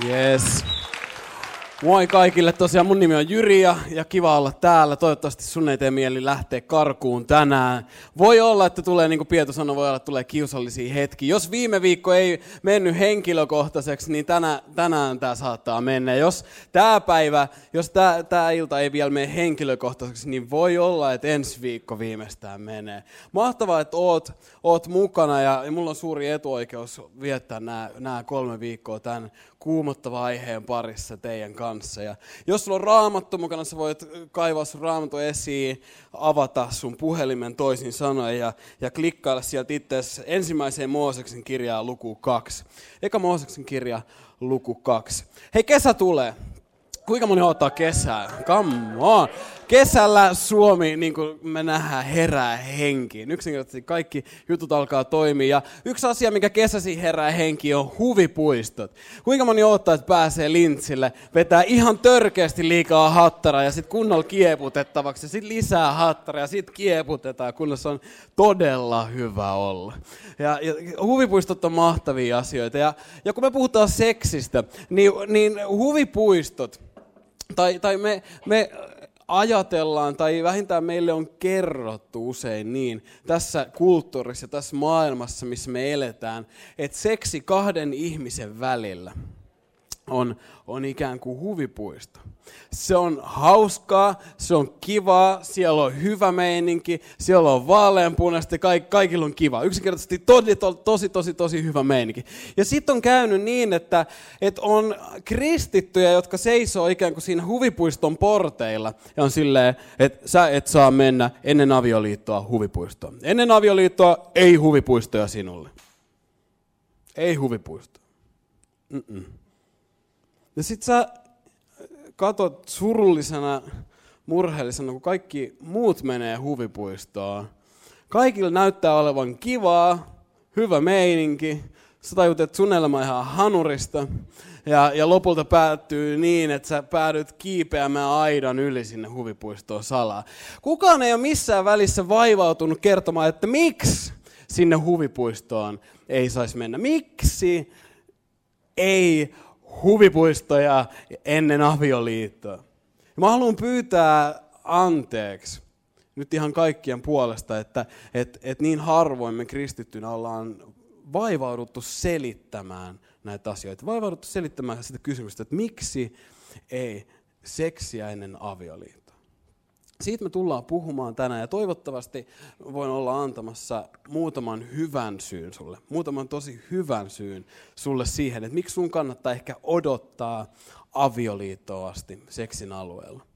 Yes. Moi kaikille, tosiaan mun nimi on Jyri ja, ja kiva olla täällä. Toivottavasti sun ei tee mieli lähteä karkuun tänään. Voi olla, että tulee, niin kuin Pietu sanoi, voi olla, että tulee kiusallisia hetkiä. Jos viime viikko ei mennyt henkilökohtaiseksi, niin tänä, tänään tämä saattaa mennä. Jos tämä päivä, jos tämä ilta ei vielä mene henkilökohtaiseksi, niin voi olla, että ensi viikko viimeistään menee. Mahtavaa, että oot, oot mukana ja, ja mulla on suuri etuoikeus viettää nämä kolme viikkoa tämän kuumottava aiheen parissa teidän kanssa. Ja jos sulla on raamattu mukana, sä voit kaivaa sun raamattu esiin, avata sun puhelimen toisin sanoen ja, ja klikkailla sieltä itse ensimmäiseen Mooseksen kirjaan luku 2. Eka Mooseksen kirja luku 2. Hei, kesä tulee. Kuinka moni odottaa kesää? Come on. Kesällä Suomi, niin kuin me nähdään, herää henkiin. Yksinkertaisesti kaikki jutut alkaa toimia. Ja yksi asia, mikä kesäsi herää henki, on huvipuistot. Kuinka moni odottaa, että pääsee lintsille, vetää ihan törkeästi liikaa hattara ja sitten kunnolla kieputettavaksi. Ja sitten lisää hattara ja sitten kieputetaan, kunnes on todella hyvä olla. Ja, ja huvipuistot on mahtavia asioita. Ja, ja kun me puhutaan seksistä, niin, niin huvipuistot, tai, tai me, me ajatellaan tai vähintään meille on kerrottu usein niin tässä kulttuurissa, tässä maailmassa, missä me eletään, että seksi kahden ihmisen välillä on, on ikään kuin huvipuisto. Se on hauskaa, se on kivaa, siellä on hyvä meininki, siellä on vaaleanpunaista kaik, kaikilla on kiva. Yksinkertaisesti tosi, tosi, tosi, tosi hyvä meininki. Ja sitten on käynyt niin, että, että on kristittyjä, jotka seisoo ikään kuin siinä huvipuiston porteilla ja on silleen, että sä et saa mennä ennen avioliittoa huvipuistoon. Ennen avioliittoa ei huvipuistoja sinulle. Ei huvipuisto. Mm-mm. Ja sit sä katot surullisena, murheellisena, kun kaikki muut menee huvipuistoon. Kaikilla näyttää olevan kivaa, hyvä meininki. Sä tajut, että sun elämä on ihan hanurista. Ja, ja lopulta päättyy niin, että sä päädyt kiipeämään aidan yli sinne huvipuistoon salaa. Kukaan ei ole missään välissä vaivautunut kertomaan, että miksi sinne huvipuistoon ei saisi mennä. Miksi ei huvipuistoja ennen avioliittoa. Mä haluan pyytää anteeksi nyt ihan kaikkien puolesta, että et, et niin harvoin me kristittynä ollaan vaivauduttu selittämään näitä asioita. Vaivauduttu selittämään sitä kysymystä, että miksi ei seksiä ennen avioliittoa siitä me tullaan puhumaan tänään ja toivottavasti voin olla antamassa muutaman hyvän syyn sulle. Muutaman tosi hyvän syyn sulle siihen, että miksi sun kannattaa ehkä odottaa avioliittoa asti seksin alueella.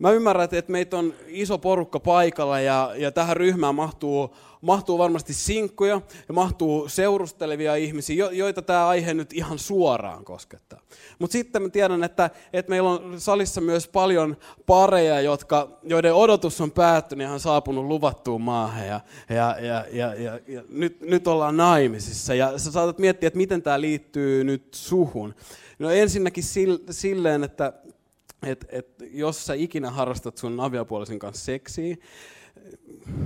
Mä ymmärrän, että meitä on iso porukka paikalla ja, ja tähän ryhmään mahtuu, mahtuu varmasti sinkkuja ja mahtuu seurustelevia ihmisiä, joita tämä aihe nyt ihan suoraan koskettaa. Mutta sitten mä tiedän, että, että meillä on salissa myös paljon pareja, jotka, joiden odotus on päättynyt ja on saapunut luvattuun maahan ja, ja, ja, ja, ja, ja nyt, nyt ollaan naimisissa. Ja sä saatat miettiä, että miten tämä liittyy nyt suhun. No ensinnäkin silleen, että että et, jos sä ikinä harrastat sun aviopuolisen kanssa seksiä,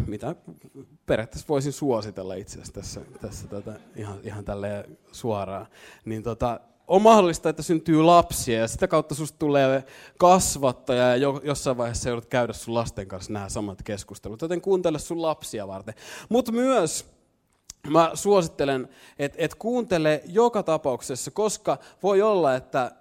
mitä periaatteessa voisin suositella itse asiassa tässä, tässä tota, ihan, ihan tälleen suoraan, niin tota, on mahdollista, että syntyy lapsia ja sitä kautta susta tulee kasvattaja ja jo, jossain vaiheessa joudut käydä sun lasten kanssa nämä samat keskustelut, joten kuuntele sun lapsia varten. Mutta myös mä suosittelen, että et kuuntele joka tapauksessa, koska voi olla, että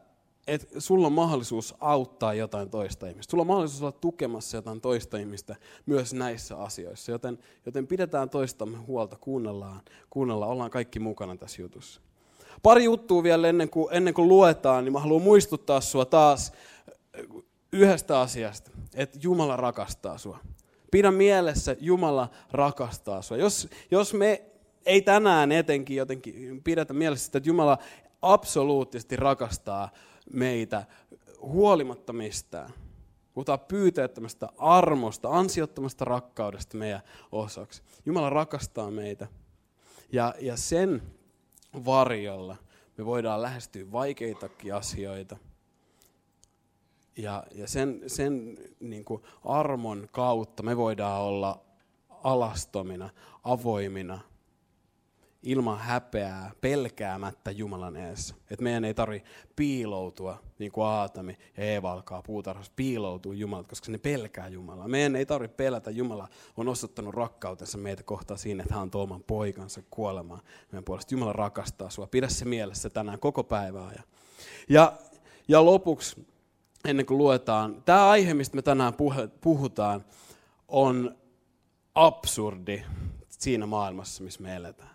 että sulla on mahdollisuus auttaa jotain toista ihmistä. Sulla on mahdollisuus olla tukemassa jotain toista ihmistä myös näissä asioissa. Joten, joten pidetään toistamme huolta, kuunnellaan, kuunnellaan, ollaan kaikki mukana tässä jutussa. Pari juttua vielä ennen kuin, ennen kuin luetaan, niin mä haluan muistuttaa sua taas yhdestä asiasta, että Jumala rakastaa sua. Pidä mielessä, Jumala rakastaa sua. Jos, jos me ei tänään etenkin jotenkin pidetä mielessä että Jumala absoluuttisesti rakastaa meitä huolimatta mistään. Puhutaan pyyteettömästä armosta, ansiottomasta rakkaudesta meidän osaksi. Jumala rakastaa meitä. Ja, ja sen varjolla me voidaan lähestyä vaikeitakin asioita. Ja, ja sen, sen niin kuin armon kautta me voidaan olla alastomina, avoimina ilman häpeää, pelkäämättä Jumalan edessä. Että meidän ei tarvi piiloutua, niin kuin Aatami ja Eeva alkaa puutarhassa piiloutua Jumalalta, koska ne pelkää Jumalaa. Meidän ei tarvi pelätä. Jumala on osoittanut rakkautensa meitä kohtaan siinä, että hän on oman poikansa kuolemaan meidän puolesta. Jumala rakastaa sua. Pidä se mielessä tänään koko päivää. Ja, ja, ja lopuksi, ennen kuin luetaan, tämä aihe, mistä me tänään puhutaan, on absurdi siinä maailmassa, missä me eletään.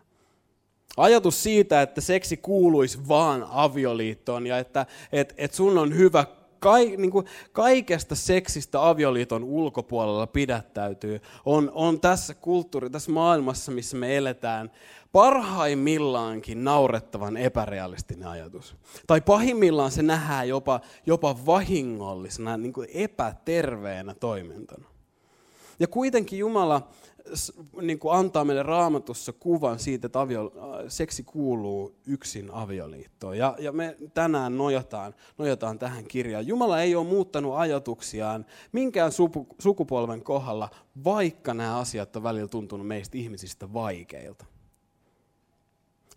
Ajatus siitä, että seksi kuuluisi vaan avioliittoon ja että et, et sun on hyvä kai, niin kuin kaikesta seksistä avioliiton ulkopuolella pidättäytyy, on, on tässä kulttuuri, tässä maailmassa, missä me eletään, parhaimmillaankin naurettavan epärealistinen ajatus. Tai pahimmillaan se nähdään jopa, jopa vahingollisena, niin kuin epäterveenä toimintana. Ja kuitenkin Jumala niin kuin antaa meille raamatussa kuvan siitä, että avio, seksi kuuluu yksin avioliittoon. Ja, ja me tänään nojataan, nojataan tähän kirjaan. Jumala ei ole muuttanut ajatuksiaan minkään supu, sukupolven kohdalla, vaikka nämä asiat on välillä tuntunut meistä ihmisistä vaikeilta.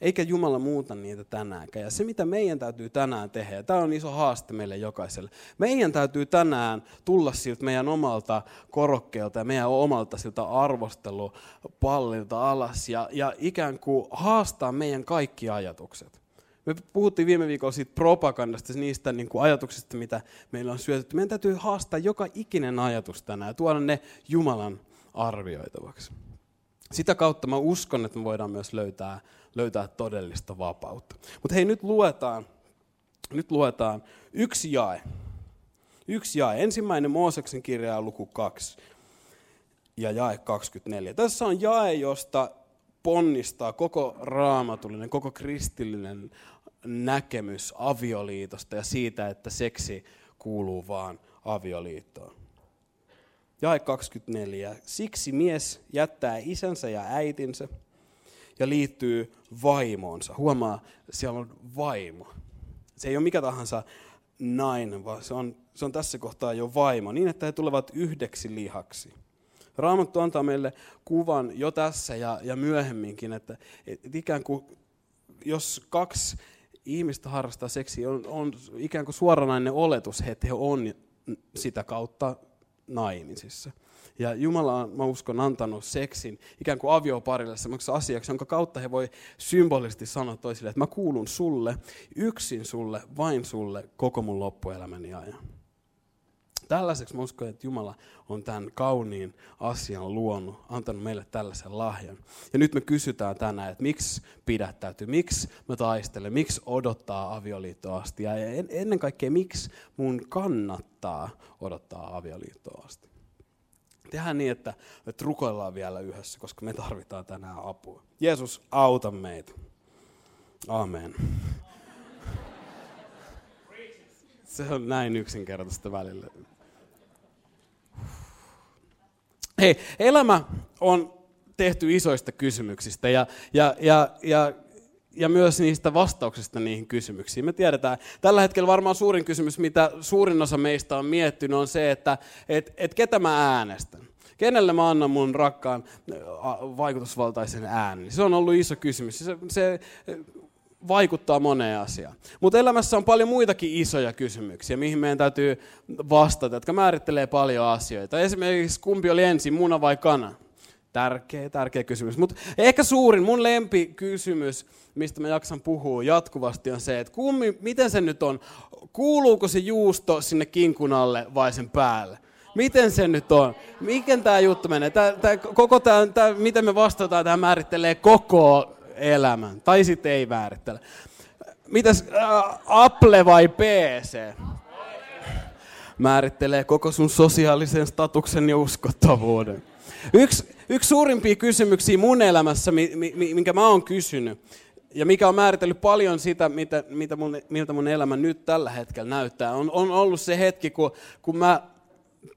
Eikä Jumala muuta niitä tänäänkään. Ja se, mitä meidän täytyy tänään tehdä, ja tämä on iso haaste meille jokaiselle. Meidän täytyy tänään tulla siltä meidän omalta korokkeelta ja meidän omalta siltä arvostelupallilta alas ja, ja ikään kuin haastaa meidän kaikki ajatukset. Me puhuttiin viime viikolla siitä propagandasta, niistä niin kuin ajatuksista, mitä meillä on syötetty. Meidän täytyy haastaa joka ikinen ajatus tänään ja tuoda ne Jumalan arvioitavaksi. Sitä kautta mä uskon, että me voidaan myös löytää löytää todellista vapautta. Mutta hei, nyt luetaan, nyt luetaan yksi jae. Yksi jae. Ensimmäinen Mooseksen kirja on luku 2 ja jae 24. Tässä on jae, josta ponnistaa koko raamatullinen, koko kristillinen näkemys avioliitosta ja siitä, että seksi kuuluu vaan avioliittoon. Jae 24. Siksi mies jättää isänsä ja äitinsä ja liittyy vaimoonsa. Huomaa, siellä on vaimo. Se ei ole mikä tahansa nainen, vaan se on, se on tässä kohtaa jo vaimo, niin että he tulevat yhdeksi lihaksi. Raamattu antaa meille kuvan jo tässä ja, ja myöhemminkin, että et ikään kuin jos kaksi ihmistä harrastaa seksiä, on, on ikään kuin suoranainen oletus, että he on sitä kautta naimisissa. Ja Jumala on, mä uskon, antanut seksin ikään kuin avioparille semmoiksi asiaksi, jonka kautta he voi symbolisesti sanoa toisille, että mä kuulun sulle, yksin sulle, vain sulle, koko mun loppuelämäni ajan. Tällaiseksi mä uskon, että Jumala on tämän kauniin asian luonut, antanut meille tällaisen lahjan. Ja nyt me kysytään tänään, että miksi pidättäytyy, miksi mä taistelen, miksi odottaa avioliittoa asti ja ennen kaikkea miksi mun kannattaa odottaa avioliittoa asti. Tehdään niin, että me rukoillaan vielä yhdessä, koska me tarvitaan tänään apua. Jeesus, auta meitä. Amen. Se on näin yksinkertaista välillä. Hei, elämä on tehty isoista kysymyksistä ja, ja, ja, ja ja myös niistä vastauksista niihin kysymyksiin. Me tiedetään, tällä hetkellä varmaan suurin kysymys, mitä suurin osa meistä on miettinyt, on se, että et, et ketä mä äänestän. Kenelle mä annan mun rakkaan vaikutusvaltaisen äänen? Se on ollut iso kysymys. Se, se vaikuttaa moneen asiaan. Mutta elämässä on paljon muitakin isoja kysymyksiä, mihin meidän täytyy vastata, jotka määrittelee paljon asioita. Esimerkiksi kumpi oli ensin, muna vai kana? Tärkeä, tärkeä kysymys. Mutta ehkä suurin, mun lempikysymys, mistä mä jaksan puhua jatkuvasti, on se, että kummi, miten se nyt on? Kuuluuko se juusto sinne kinkun alle vai sen päälle? Miten se nyt on? Miten tämä juttu menee? Tää, tää, koko tää, tää, miten me vastataan, tämä määrittelee koko elämän. Tai sitten ei määrittele. Mitäs äh, Apple vai PC? Määrittelee koko sun sosiaalisen statuksen ja uskottavuuden. Yksi, yksi suurimpia kysymyksiä mun elämässä, minkä mä oon kysynyt, ja mikä on määritellyt paljon sitä, mitä, mitä mun, miltä mun elämä nyt tällä hetkellä näyttää, on, on ollut se hetki, kun, kun mä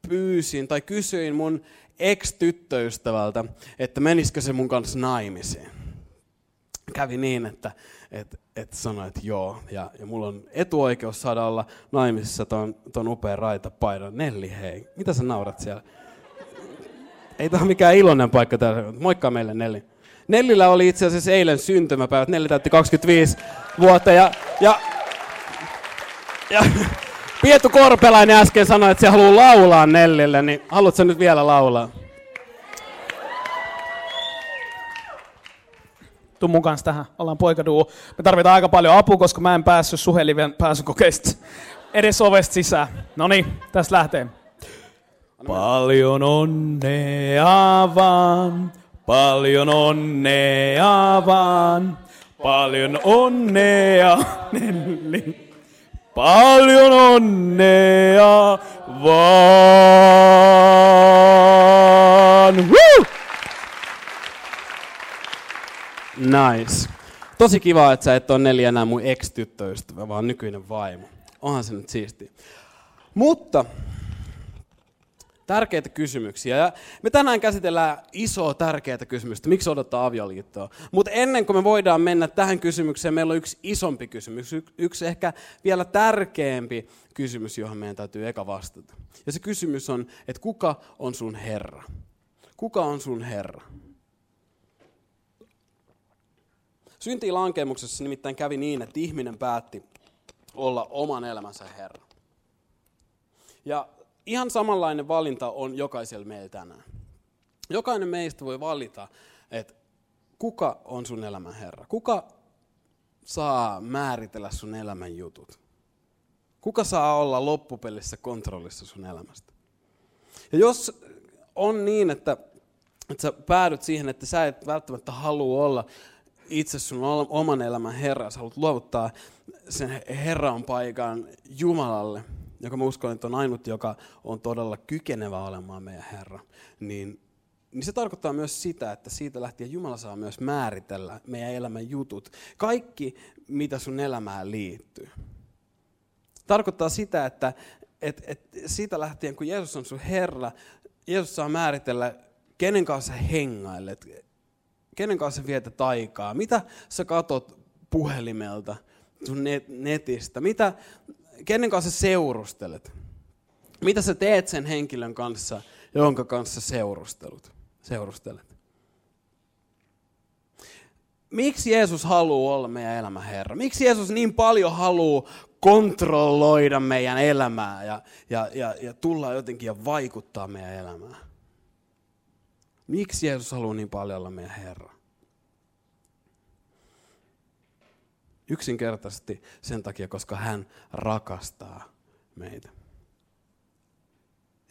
pyysin tai kysyin mun ex-tyttöystävältä, että menisikö se mun kanssa naimisiin. Kävi niin, että, että, että sanoi, että joo. Ja, ja mulla on etuoikeus saada olla naimisissa ton, ton upean raitapaidan. Nelli, hei. Mitä sä naurat siellä? Ei tämä ole mikään iloinen paikka täällä. Moikka meille, Nelli. Nellillä oli itse asiassa eilen syntymäpäivät. Nelli täytti 25 vuotta ja, ja, ja Pietu Korpelainen äsken sanoi, että se haluaa laulaa Nellille, niin haluatko nyt vielä laulaa? Tuu mun kanssa tähän, ollaan poikaduo. Me tarvitaan aika paljon apua, koska mä en päässyt suhelivien pääsykokeista edes ovesta sisään. No niin, tästä lähtee. Paljon onnea vaan, paljon onnea vaan, paljon onnea, Nelli. Paljon onnea vaan. Woo! Nice. Tosi kiva, että sä et ole neljä enää mun ex-tyttöystävä, vaan nykyinen vaimo. Onhan se nyt siisti. Mutta tärkeitä kysymyksiä. Ja me tänään käsitellään isoa tärkeää kysymystä, miksi odottaa avioliittoa. Mutta ennen kuin me voidaan mennä tähän kysymykseen, meillä on yksi isompi kysymys, yksi ehkä vielä tärkeämpi kysymys, johon meidän täytyy eka vastata. Ja se kysymys on, että kuka on sun Herra? Kuka on sun Herra? Syntiin lankemuksessa nimittäin kävi niin, että ihminen päätti olla oman elämänsä Herra. Ja ihan samanlainen valinta on jokaisella meillä tänään. Jokainen meistä voi valita, että kuka on sun elämän Herra? Kuka saa määritellä sun elämän jutut? Kuka saa olla loppupelissä kontrollissa sun elämästä? Ja jos on niin, että, että sä päädyt siihen, että sä et välttämättä halua olla itse sun oman elämän Herra, sä haluat luovuttaa sen Herran paikan Jumalalle, joka mä uskon, että on ainut, joka on todella kykenevä olemaan meidän Herra, niin, niin se tarkoittaa myös sitä, että siitä lähtien Jumala saa myös määritellä meidän elämän jutut. Kaikki, mitä sun elämään liittyy. Tarkoittaa sitä, että et, et siitä lähtien, kun Jeesus on sun Herra, Jeesus saa määritellä, kenen kanssa hengailet, kenen kanssa vietät aikaa, mitä sä katot puhelimelta, sun net, netistä, mitä, kenen kanssa seurustelet, mitä sä teet sen henkilön kanssa, jonka kanssa seurustelut, seurustelet. Miksi Jeesus haluaa olla meidän elämän Herra? Miksi Jeesus niin paljon haluaa kontrolloida meidän elämää ja, ja, ja, ja tulla jotenkin ja vaikuttaa meidän elämään? Miksi Jeesus haluaa niin paljon olla meidän Herra? Yksinkertaisesti sen takia, koska hän rakastaa meitä.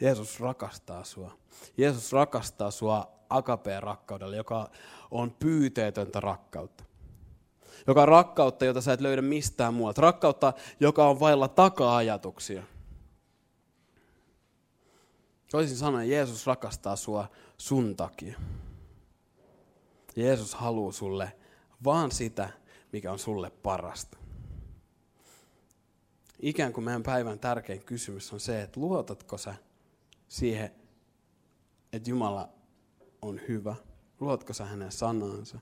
Jeesus rakastaa sua. Jeesus rakastaa sua akapeen rakkaudella, joka on pyyteetöntä rakkautta. Joka on rakkautta, jota sä et löydä mistään muualta. Rakkautta, joka on vailla taka-ajatuksia. Toisin sanoen, Jeesus rakastaa sua sun takia. Jeesus haluaa sulle vaan sitä, mikä on sulle parasta. Ikään kuin meidän päivän tärkein kysymys on se, että luotatko sä siihen, että Jumala on hyvä? Luotko sä hänen sanansa?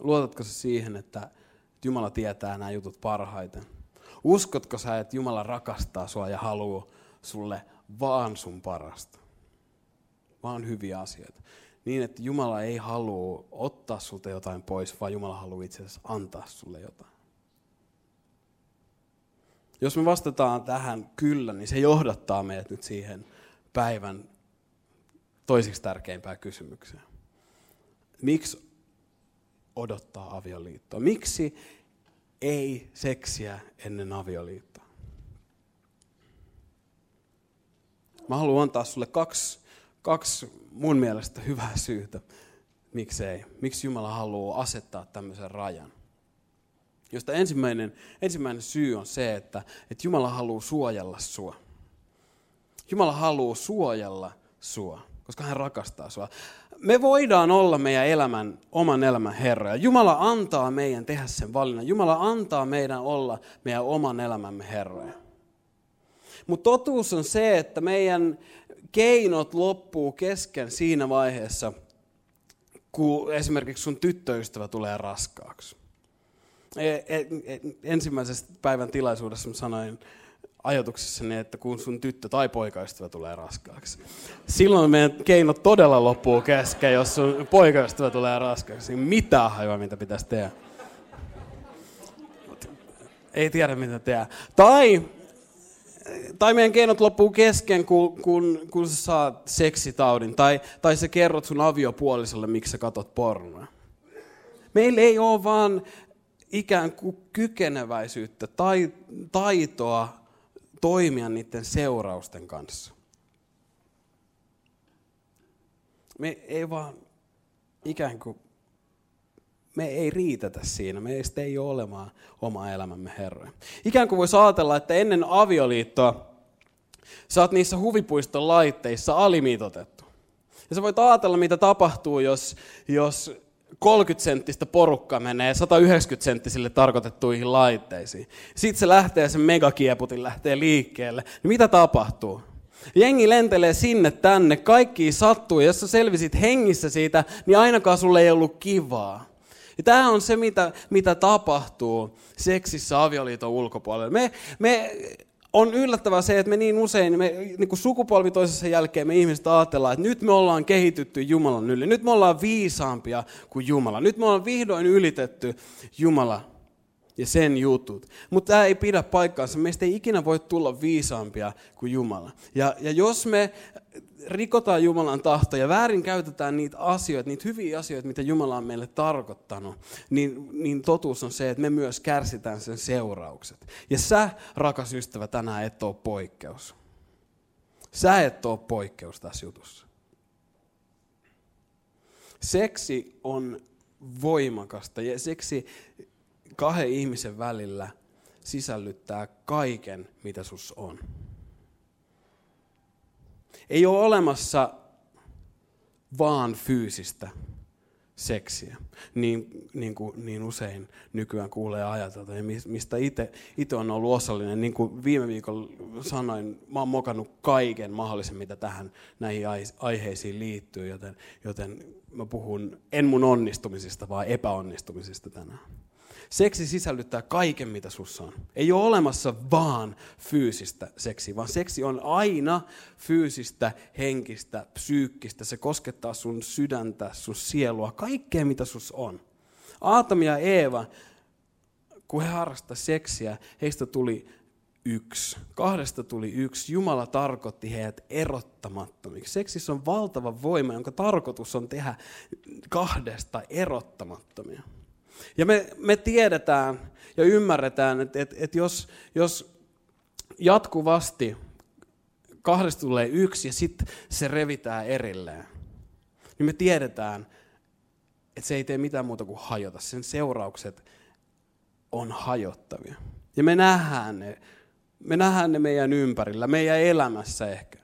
Luotatko sä siihen, että Jumala tietää nämä jutut parhaiten? Uskotko sä, että Jumala rakastaa sua ja haluaa sulle vaan sun parasta? Vaan hyviä asioita niin, että Jumala ei halua ottaa sulta jotain pois, vaan Jumala haluaa itse asiassa antaa sulle jotain. Jos me vastataan tähän kyllä, niin se johdattaa meidät nyt siihen päivän toiseksi tärkeimpään kysymykseen. Miksi odottaa avioliittoa? Miksi ei seksiä ennen avioliittoa? Mä haluan antaa sulle kaksi, kaksi mun mielestä hyvää syytä, miksei. Miksi Jumala haluaa asettaa tämmöisen rajan. Josta ensimmäinen, ensimmäinen syy on se, että, että Jumala haluaa suojella sua. Jumala haluaa suojella sua, koska hän rakastaa sua. Me voidaan olla meidän elämän, oman elämän Herra. Ja Jumala antaa meidän tehdä sen valinnan. Jumala antaa meidän olla meidän oman elämämme Herroja. Mutta totuus on se, että meidän keinot loppuu kesken siinä vaiheessa, kun esimerkiksi sun tyttöystävä tulee raskaaksi. E, e, e, ensimmäisessä päivän tilaisuudessa mä sanoin ajatuksessani, että kun sun tyttö tai poikaystävä tulee raskaaksi. Silloin meidän keinot todella loppuu kesken, jos sun poikaystävä tulee raskaaksi. Mitä hajua, mitä pitäisi tehdä. Ei tiedä, mitä tehdä. Tai, tai meidän keinot loppuu kesken, kun, kun, kun sä saat seksitaudin. Tai, tai sä kerrot sun aviopuolisolle, miksi sä katot pornoa. Meillä ei ole vaan ikään kuin kykeneväisyyttä tai taitoa toimia niiden seurausten kanssa. Me ei vaan ikään kuin, me ei riitetä siinä, meistä ei ole olemaan oma elämämme herroja. Ikään kuin voisi ajatella, että ennen avioliittoa sä oot niissä huvipuiston laitteissa alimitotettu. Ja sä voit ajatella, mitä tapahtuu, jos, jos 30-senttistä porukka menee 190-senttisille tarkoitettuihin laitteisiin. Sitten se lähtee, sen megakieputin lähtee liikkeelle. Niin mitä tapahtuu? Jengi lentelee sinne tänne, kaikki sattuu. Jos sä selvisit hengissä siitä, niin ainakaan sulle ei ollut kivaa. Ja tämä on se, mitä, mitä tapahtuu seksissä avioliiton ulkopuolella. Me, me on yllättävää se, että me niin usein, me, niin kuin sukupolvi toisessa jälkeen me ihmiset ajatellaan, että nyt me ollaan kehitytty Jumalan yli. Nyt me ollaan viisaampia kuin Jumala. Nyt me ollaan vihdoin ylitetty Jumala ja sen jutut. Mutta tämä ei pidä paikkaansa. Meistä ei ikinä voi tulla viisaampia kuin Jumala. Ja, ja jos me rikotaan Jumalan tahtoa ja väärin käytetään niitä asioita, niitä hyviä asioita, mitä Jumala on meille tarkoittanut, niin, niin totuus on se, että me myös kärsitään sen seuraukset. Ja sä, rakas ystävä, tänään et ole poikkeus. Sä et ole poikkeus tässä jutussa. Seksi on voimakasta ja seksi kahden ihmisen välillä sisällyttää kaiken, mitä sus on. Ei ole olemassa vaan fyysistä seksiä, niin, niin kuin niin usein nykyään kuulee ajatella, ja mistä itse on ollut osallinen. Niin kuin viime viikolla sanoin, mä oon mokannut kaiken mahdollisen, mitä tähän näihin aiheisiin liittyy, joten, joten mä puhun en mun onnistumisista, vaan epäonnistumisista tänään. Seksi sisällyttää kaiken, mitä sussa on. Ei ole olemassa vaan fyysistä seksiä, vaan seksi on aina fyysistä, henkistä, psyykkistä. Se koskettaa sun sydäntä, sun sielua, kaikkea, mitä sus on. Aatami ja Eeva, kun he harrastivat seksiä, heistä tuli yksi. Kahdesta tuli yksi. Jumala tarkoitti heidät erottamattomiksi. Seksissä on valtava voima, jonka tarkoitus on tehdä kahdesta erottamattomia. Ja me, me tiedetään ja ymmärretään, että, että, että jos, jos jatkuvasti kahdesta tulee yksi ja sitten se revitään erilleen, niin me tiedetään, että se ei tee mitään muuta kuin hajota. Sen seuraukset on hajottavia. Ja me nähdään ne, me nähdään ne meidän ympärillä, meidän elämässä ehkä.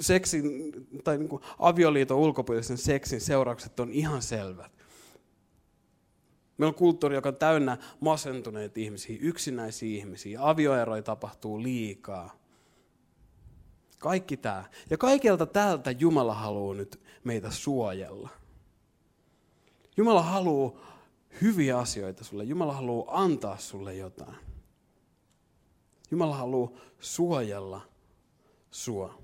Seksin, tai niin kuin avioliiton ulkopuolisen seksin seuraukset on ihan selvät. Meillä on kulttuuri, joka on täynnä masentuneita ihmisiä, yksinäisiä ihmisiä. Avioeroja tapahtuu liikaa. Kaikki tämä. Ja kaikelta tältä Jumala haluaa nyt meitä suojella. Jumala haluaa hyviä asioita sulle. Jumala haluaa antaa sulle jotain. Jumala haluaa suojella sua.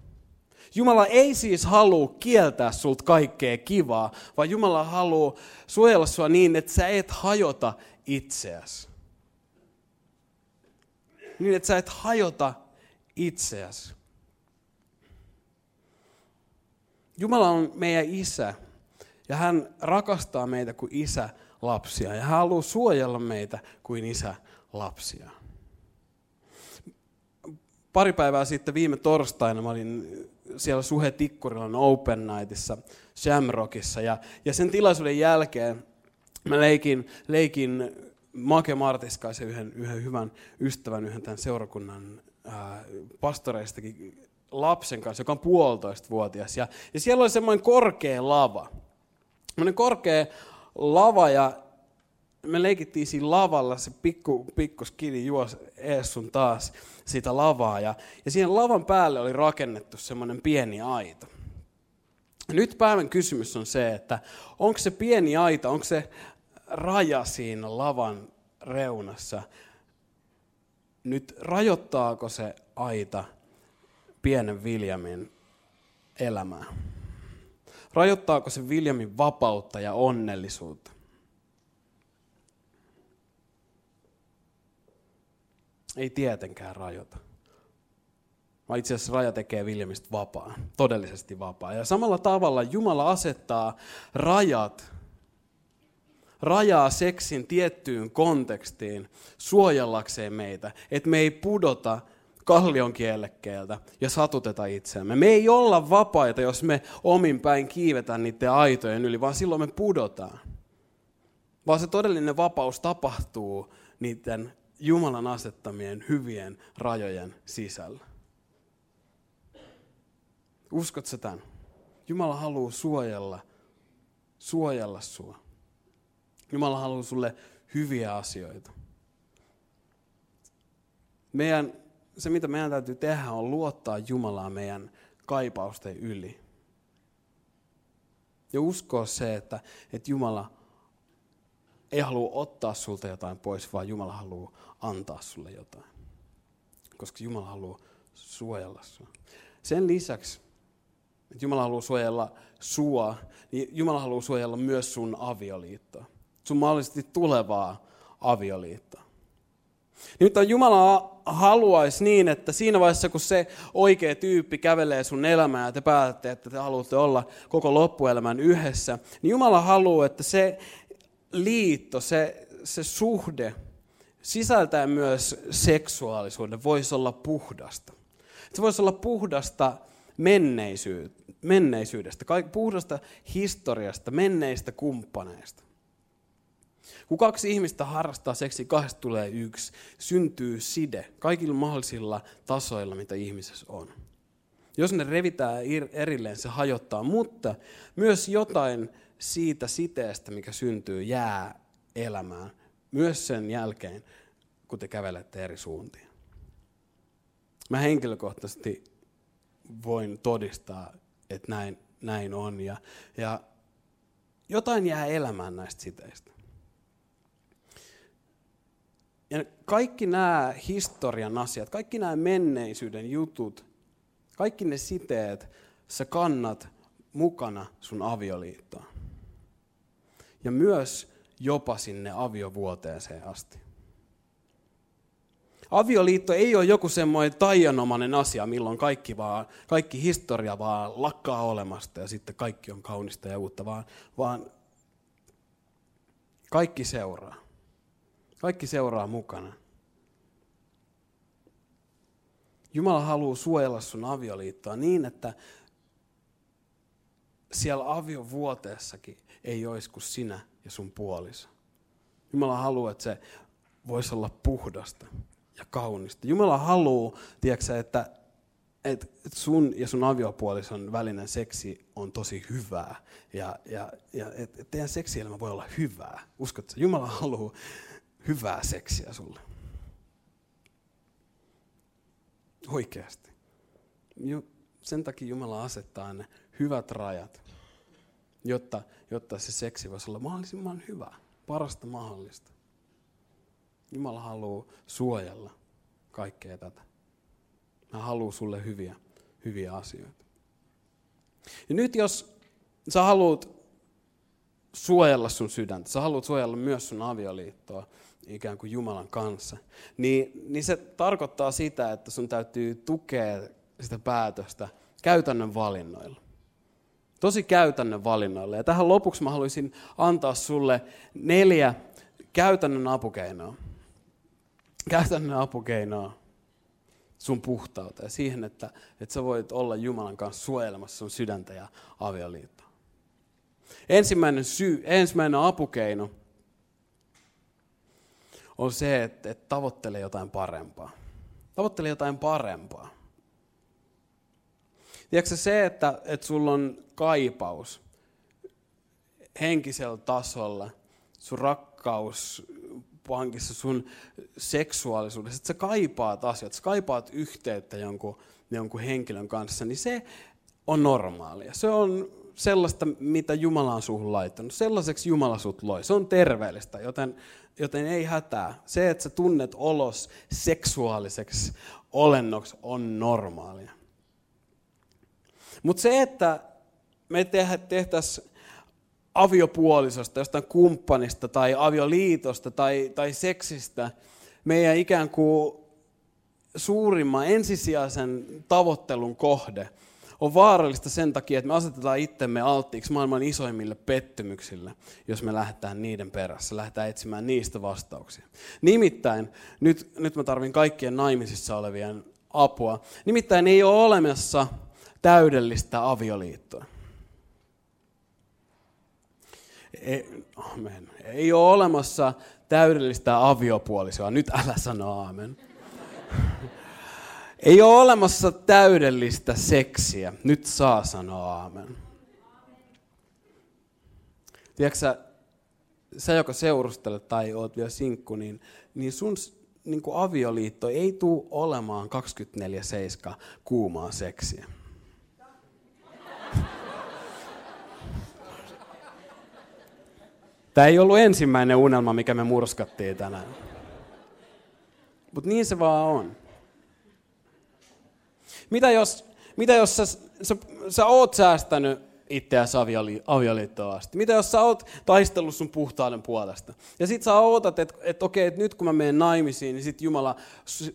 Jumala ei siis halua kieltää sulta kaikkea kivaa, vaan Jumala haluaa suojella sua niin, että sä et hajota itseäsi. Niin, että sä et hajota itseäsi. Jumala on meidän isä ja hän rakastaa meitä kuin isä lapsia ja hän haluaa suojella meitä kuin isä lapsia. Pari päivää sitten viime torstaina mä olin siellä Suhe Tikkurilan Open Nightissa, Shamrockissa. Ja, ja sen tilaisuuden jälkeen mä leikin, leikin Make Martiskaisen yhden, yhden hyvän ystävän, yhden tämän seurakunnan ää, pastoreistakin lapsen kanssa, joka on puolitoista vuotias. Ja, ja siellä oli semmoinen korkea lava. Semmoinen korkea lava ja me leikittiin siinä lavalla, se pikku, pikku skidi juos ees sun taas sitä lavaa. Ja, ja siihen lavan päälle oli rakennettu semmoinen pieni aita. Nyt päivän kysymys on se, että onko se pieni aita, onko se raja siinä lavan reunassa nyt rajoittaako se aita pienen Viljamin elämää? Rajoittaako se Viljamin vapautta ja onnellisuutta? Ei tietenkään rajoita. Vaan itse asiassa raja tekee Viljamista vapaa, todellisesti vapaa. Ja samalla tavalla Jumala asettaa rajat, rajaa seksin tiettyyn kontekstiin suojellakseen meitä, että me ei pudota kallion kielekkeeltä ja satuteta itseämme. Me ei olla vapaita, jos me omin päin kiivetään niiden aitojen yli, vaan silloin me pudotaan. Vaan se todellinen vapaus tapahtuu niiden Jumalan asettamien hyvien rajojen sisällä. Uskot sä tämän? Jumala haluaa suojella, suojella sua. Jumala haluaa sulle hyviä asioita. Meidän, se, mitä meidän täytyy tehdä, on luottaa Jumalaa meidän kaipausten yli. Ja uskoa se, että, että Jumala ei halua ottaa sulta jotain pois, vaan Jumala haluaa antaa sulle jotain. Koska Jumala haluaa suojella sinua. Sen lisäksi, että Jumala haluaa suojella sua, niin Jumala haluaa suojella myös sun avioliittoa. Sun mahdollisesti tulevaa avioliittoa. Nimittäin Jumala haluaisi niin, että siinä vaiheessa, kun se oikea tyyppi kävelee sun elämään ja te päätätte, että te haluatte olla koko loppuelämän yhdessä, niin Jumala haluaa, että se liitto, se, se suhde, sisältää myös seksuaalisuuden, voisi olla puhdasta. Se voisi olla puhdasta menneisyydestä, puhdasta historiasta, menneistä kumppaneista. Kun kaksi ihmistä harrastaa seksi, kahdesta tulee yksi, syntyy side kaikilla mahdollisilla tasoilla, mitä ihmisessä on. Jos ne revitään erilleen, se hajottaa, mutta myös jotain siitä siteestä, mikä syntyy, jää elämään. Myös sen jälkeen, kun te kävelette eri suuntiin. Mä henkilökohtaisesti voin todistaa, että näin, näin on. Ja, ja jotain jää elämään näistä siteistä. Ja kaikki nämä historian asiat, kaikki nämä menneisyyden jutut, kaikki ne siteet, sä kannat mukana sun avioliittoon. Ja myös jopa sinne aviovuoteeseen asti. Avioliitto ei ole joku semmoinen taianomainen asia, milloin kaikki, vaan, kaikki historia vaan lakkaa olemasta ja sitten kaikki on kaunista ja uutta, vaan, vaan kaikki seuraa. Kaikki seuraa mukana. Jumala haluaa suojella sun avioliittoa niin, että siellä aviovuoteessakin ei olisi kuin sinä ja sun puoliso. Jumala haluaa, että se voisi olla puhdasta ja kaunista. Jumala haluaa, tiedätkö, että, että sun ja sun aviopuolison välinen seksi on tosi hyvää. Ja, ja, ja että teidän seksielämä voi olla hyvää. Uskotko? Jumala haluaa hyvää seksiä sulle. Oikeasti. Sen takia Jumala asettaa ne hyvät rajat, jotta, jotta se seksi voisi olla mahdollisimman hyvä, parasta mahdollista. Jumala haluaa suojella kaikkea tätä. Hän haluaa sulle hyviä, hyviä asioita. Ja nyt jos sä haluat suojella sun sydäntä, sä haluat suojella myös sun avioliittoa ikään kuin Jumalan kanssa, niin, niin se tarkoittaa sitä, että sun täytyy tukea sitä päätöstä käytännön valinnoilla. Tosi käytännön valinnoilla. Ja tähän lopuksi mä haluaisin antaa sulle neljä käytännön apukeinoa käytännön apukeinoa sun puhtauteen, siihen, että, että sä voit olla Jumalan kanssa suojelemassa sun sydäntä ja avioliittoa. Ensimmäinen syy, ensimmäinen apukeino on se, että, että tavoittele jotain parempaa. Tavoittele jotain parempaa. Tiedätkö se, että, että sulla on kaipaus henkisellä tasolla, sun rakkaus pankissa sun seksuaalisuudessa, että sä kaipaat asiat, sä kaipaat yhteyttä jonkun, jonkun henkilön kanssa, niin se on normaalia. Se on, sellaista, mitä Jumala on suhun laittanut. Sellaiseksi Jumala sut loi. Se on terveellistä, joten, joten ei hätää. Se, että sä tunnet olos seksuaaliseksi olennoksi, on normaalia. Mutta se, että me tehtäisiin aviopuolisosta, jostain kumppanista tai avioliitosta tai, tai seksistä meidän ikään kuin suurimman ensisijaisen tavoittelun kohde, on vaarallista sen takia, että me asetetaan itsemme alttiiksi maailman isoimmille pettymyksille, jos me lähdetään niiden perässä, lähdetään etsimään niistä vastauksia. Nimittäin, nyt, nyt mä tarvin kaikkien naimisissa olevien apua, nimittäin ei ole olemassa täydellistä avioliittoa. Ei, amen. Ei ole olemassa täydellistä aviopuolisoa. Nyt älä sano aamen. Ei ole olemassa täydellistä seksiä. Nyt saa sanoa aamen. Tiedätkö sä, joka seurustelet tai oot vielä sinkku, niin, niin sun niin avioliitto ei tule olemaan 24-7 kuumaa seksiä. Tämä ei ollut ensimmäinen unelma, mikä me murskattiin tänään. Mutta niin se vaan on. Mitä jos, mitä jos sä, sä, sä oot säästänyt itseäsi avioli, avioliittoon asti? Mitä jos sä oot taistellut sun puhtauden puolesta? Ja sit sä ootat, että et, okei, että nyt kun mä menen naimisiin, niin sit Jumala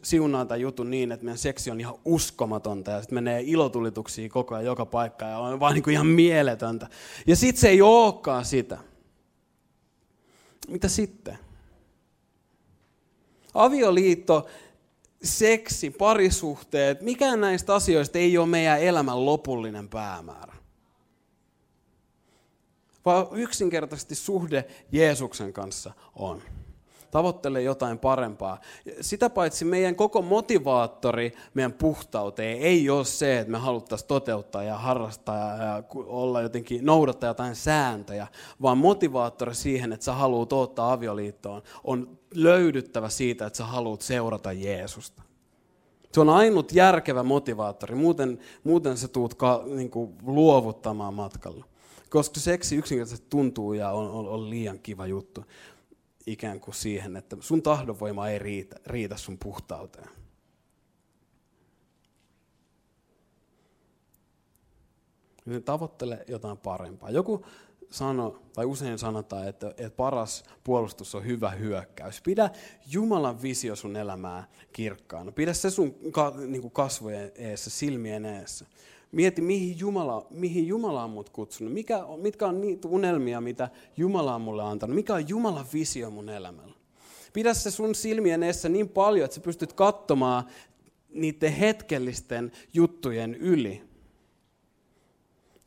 siunaa tämän jutun niin, että meidän seksi on ihan uskomatonta ja sit menee ilotulituksia koko ajan joka paikka ja on vaan niin kuin ihan mieletöntä. Ja sit se ei olekaan sitä. Mitä sitten? Avioliitto seksi, parisuhteet, mikään näistä asioista ei ole meidän elämän lopullinen päämäärä. Vaan yksinkertaisesti suhde Jeesuksen kanssa on. Tavoittele jotain parempaa. Sitä paitsi meidän koko motivaattori meidän puhtauteen ei ole se, että me haluttaisiin toteuttaa ja harrastaa ja olla jotenkin, noudattaa jotain sääntöjä, vaan motivaattori siihen, että sä haluat ottaa avioliittoon, on löydyttävä siitä, että sä haluat seurata Jeesusta. Se on ainut järkevä motivaattori, muuten, muuten sä tuut ka, niin kuin, luovuttamaan matkalla. Koska seksi yksinkertaisesti tuntuu ja on, on, on liian kiva juttu ikään kuin siihen, että sun tahdonvoima ei riitä, riitä sun puhtauteen. Niin tavoittele jotain parempaa. Joku sano, tai usein sanotaan, että, että paras puolustus on hyvä hyökkäys. Pidä Jumalan visio sun elämää kirkkaana. Pidä se sun ka, niin kuin kasvojen eessä, silmien eessä. Mieti, mihin Jumala, mihin Jumala on mut kutsunut. Mikä, mitkä on niitä unelmia, mitä Jumala on mulle antanut. Mikä on Jumalan visio mun elämällä. Pidä se sun silmien eessä niin paljon, että sä pystyt katsomaan niiden hetkellisten juttujen yli.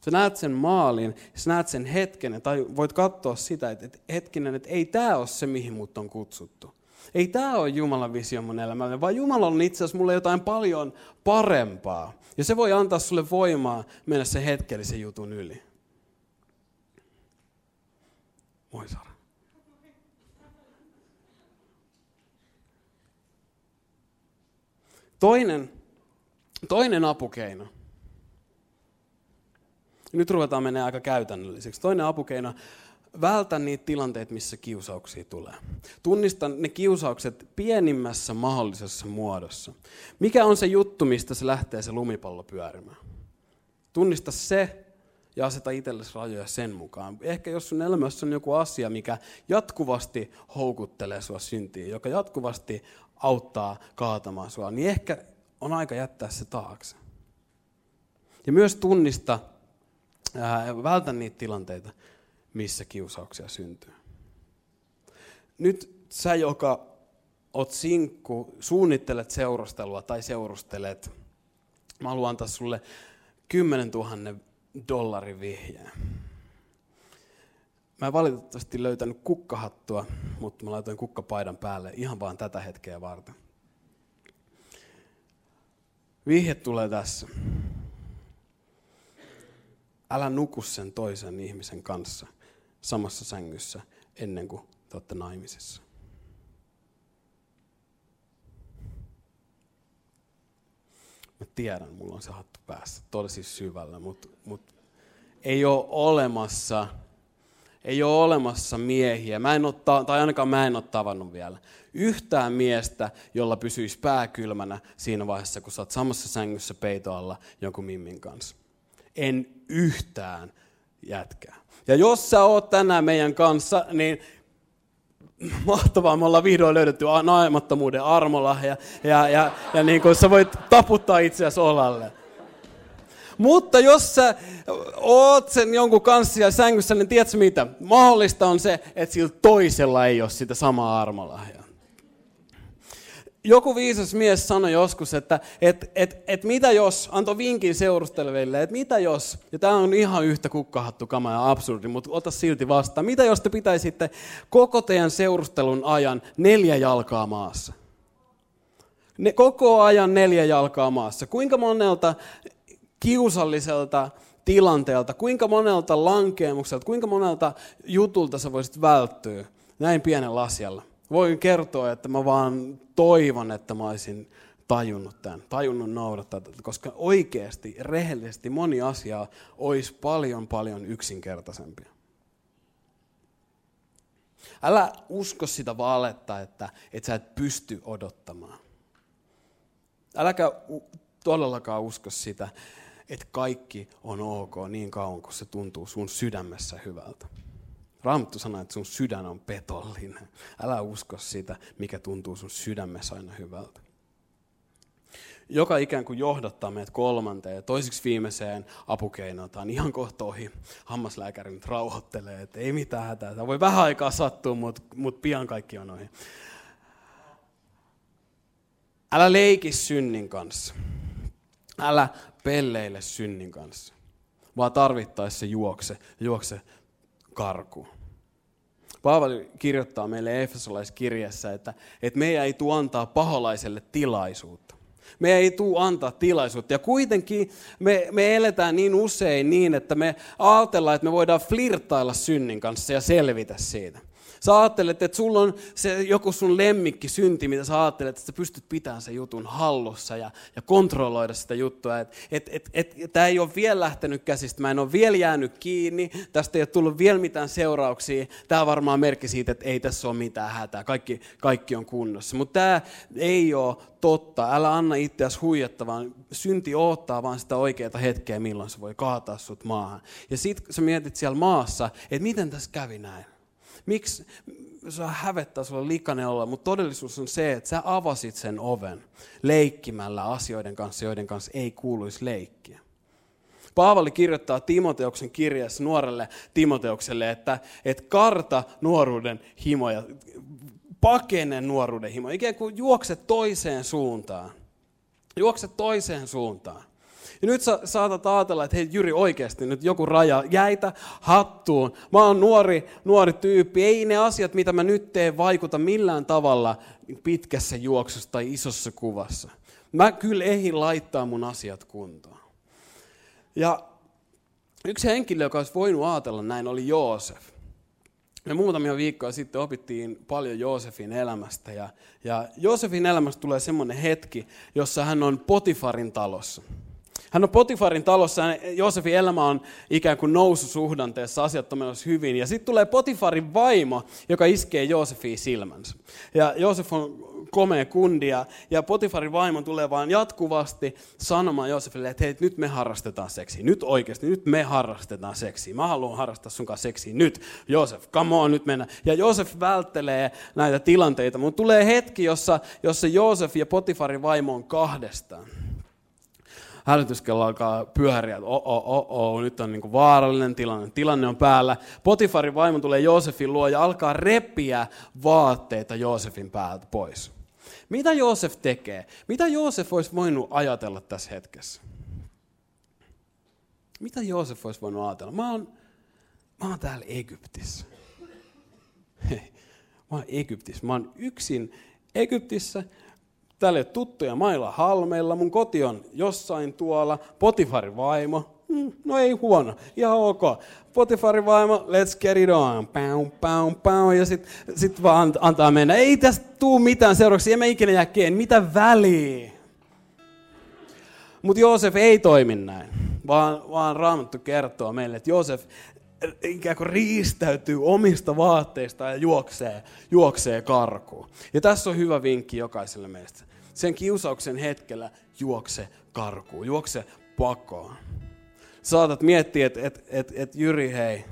Sä näet sen maalin, sä näet sen hetken, tai voit katsoa sitä, että, hetkinen, että ei tämä ole se, mihin mut on kutsuttu. Ei tämä ole Jumalan visio mun elämälle, vaan Jumala on itse asiassa mulle jotain paljon parempaa. Ja se voi antaa sulle voimaa mennä sen hetkellisen jutun yli. Moi Sara. Toinen, toinen apukeino. Nyt ruvetaan menemään aika käytännölliseksi. Toinen apukeino vältä niitä tilanteita, missä kiusauksia tulee. Tunnista ne kiusaukset pienimmässä mahdollisessa muodossa. Mikä on se juttu, mistä se lähtee se lumipallo pyörimään? Tunnista se ja aseta itsellesi rajoja sen mukaan. Ehkä jos sun elämässä on joku asia, mikä jatkuvasti houkuttelee sua syntiin, joka jatkuvasti auttaa kaatamaan sua, niin ehkä on aika jättää se taakse. Ja myös tunnista, ää, vältä niitä tilanteita, missä kiusauksia syntyy. Nyt sä, joka oot sinkku, suunnittelet seurustelua tai seurustelet, mä haluan antaa sulle 10 000 dollarin vihjeen. Mä en valitettavasti löytänyt kukkahattua, mutta mä laitoin kukkapaidan päälle ihan vaan tätä hetkeä varten. Vihje tulee tässä. Älä nuku sen toisen ihmisen kanssa samassa sängyssä ennen kuin te olette naimisissa. Mä tiedän, mulla on se hattu päässä tosi syvällä, mutta, mutta ei ole olemassa, ei ole olemassa miehiä, mä en ole, tai ainakaan mä en ole tavannut vielä, yhtään miestä, jolla pysyisi pää kylmänä siinä vaiheessa, kun sä oot samassa sängyssä peitoalla jonkun mimmin kanssa. En yhtään jätkää. Ja jos sä oot tänään meidän kanssa, niin mahtavaa, me ollaan vihdoin löydetty naimattomuuden armolla ja, ja, ja, ja niin kuin sä voit taputtaa itseäsi olalle. Mutta jos sä oot sen jonkun kanssa siellä sängyssä, niin tiedätkö mitä? Mahdollista on se, että sillä toisella ei ole sitä samaa armolahjaa joku viisas mies sanoi joskus, että et, et, et mitä jos, antoi vinkin seurusteleville, että mitä jos, ja tämä on ihan yhtä kukkahattu kama ja absurdi, mutta ota silti vastaan, mitä jos te pitäisitte koko teidän seurustelun ajan neljä jalkaa maassa? Ne, koko ajan neljä jalkaa maassa. Kuinka monelta kiusalliselta tilanteelta, kuinka monelta lankeemukselta, kuinka monelta jutulta sä voisit välttyä näin pienen lasjalla? Voin kertoa, että mä vaan toivon, että mä olisin tajunnut tämän, tajunnut noudattaa tätä, koska oikeasti, rehellisesti moni asia olisi paljon, paljon yksinkertaisempia. Älä usko sitä valetta, että, että sä et pysty odottamaan. Äläkä todellakaan usko sitä, että kaikki on ok niin kauan, kun se tuntuu sun sydämessä hyvältä. Raamattu sanoo, että sun sydän on petollinen. Älä usko sitä, mikä tuntuu sun sydämessä aina hyvältä. Joka ikään kuin johdattaa meidät kolmanteen ja toiseksi viimeiseen apukeinoon. Tämä on ihan kohta ohi. Hammaslääkäri nyt rauhoittelee, että ei mitään hätää. Tämä voi vähän aikaa sattua, mutta, mutta pian kaikki on ohi. Älä leiki synnin kanssa. Älä pelleile synnin kanssa, vaan tarvittaessa juokse, juokse karkuun. Paavali kirjoittaa meille Efesolaiskirjassa, että, että meidän ei tule antaa paholaiselle tilaisuutta. Me ei tule antaa tilaisuutta. Ja kuitenkin me, me eletään niin usein niin, että me ajatellaan, että me voidaan flirtailla synnin kanssa ja selvitä siitä. Sä ajattelet, että sulla on se joku sun lemmikki synti, mitä sä ajattelet, että sä pystyt pitämään sen jutun hallussa ja, ja kontrolloida sitä juttua. Että et, et, et, et, tämä ei ole vielä lähtenyt käsistä, mä en ole vielä jäänyt kiinni, tästä ei ole tullut vielä mitään seurauksia. Tämä on varmaan merkki siitä, että ei tässä ole mitään hätää, kaikki, kaikki on kunnossa. Mutta tämä ei ole totta. Älä anna itseäsi huijata, vaan synti odottaa vaan sitä oikeaa hetkeä, milloin se voi kaataa sut maahan. Ja sitten sä mietit siellä maassa, että miten tässä kävi näin. Miksi sua hävettää sulla likainen olla, mutta todellisuus on se, että sä avasit sen oven leikkimällä asioiden kanssa, joiden kanssa ei kuuluisi leikkiä. Paavali kirjoittaa Timoteoksen kirjassa nuorelle Timoteukselle, että, että karta nuoruuden himoja, pakene nuoruuden himoja, ikään kuin juokse toiseen suuntaan. Juokse toiseen suuntaan. Ja nyt sä saatat ajatella, että hei Jyri oikeasti nyt joku raja, jäitä hattuun. Mä oon nuori, nuori tyyppi, ei ne asiat, mitä mä nyt teen, vaikuta millään tavalla pitkässä juoksussa tai isossa kuvassa. Mä kyllä ehin laittaa mun asiat kuntoon. Ja yksi henkilö, joka olisi voinut ajatella näin, oli Joosef. Me muutamia viikkoja sitten opittiin paljon Joosefin elämästä. Ja, ja Joosefin elämästä tulee semmoinen hetki, jossa hän on Potifarin talossa. Hän on Potifarin talossa, Joosefin elämä on ikään kuin noususuhdanteessa, asiat on menossa hyvin. Ja sitten tulee Potifarin vaimo, joka iskee Joosefin silmänsä. Ja Joosef on komea kundia, ja Potifarin vaimo tulee vaan jatkuvasti sanomaan Joosefille, että hei, nyt me harrastetaan seksiä. Nyt oikeasti, nyt me harrastetaan seksiä. Mä haluan harrastaa sun kanssa seksiä. Nyt, Joosef, come on, nyt mennään. Ja Joosef välttelee näitä tilanteita, mutta tulee hetki, jossa, jossa Joosef ja Potifarin vaimo on kahdestaan hälytyskello alkaa pyöriä, että oh, oh, oh, oh, nyt on niin vaarallinen tilanne, tilanne on päällä. Potifarin vaimo tulee Joosefin luo ja alkaa repiä vaatteita Joosefin päältä pois. Mitä Joosef tekee? Mitä Joosef olisi voinut ajatella tässä hetkessä? Mitä Joosef olisi voinut ajatella? Mä oon, mä oon täällä Egyptissä. Hei, mä oon Egyptissä. Mä oon yksin Egyptissä. Ole tuttuja mailla halmeilla, mun koti on jossain tuolla, Potifarin vaimo, mm, no ei huono, ihan ok. Potifarin vaimo, let's get it on, pau, pau, pau, ja sitten sit vaan antaa mennä. Ei tästä tuu mitään seurauksia, en mä ikinä jää mitä väliä. Mutta Joosef ei toimi näin. vaan, vaan Raamattu kertoo meille, että Joosef ikään kuin riistäytyy omista vaatteista ja juoksee, juoksee karkuun. Ja tässä on hyvä vinkki jokaiselle meistä. Sen kiusauksen hetkellä juokse karkuun, juokse pakoon. Saatat miettiä, että et, et, et Jyri, hei,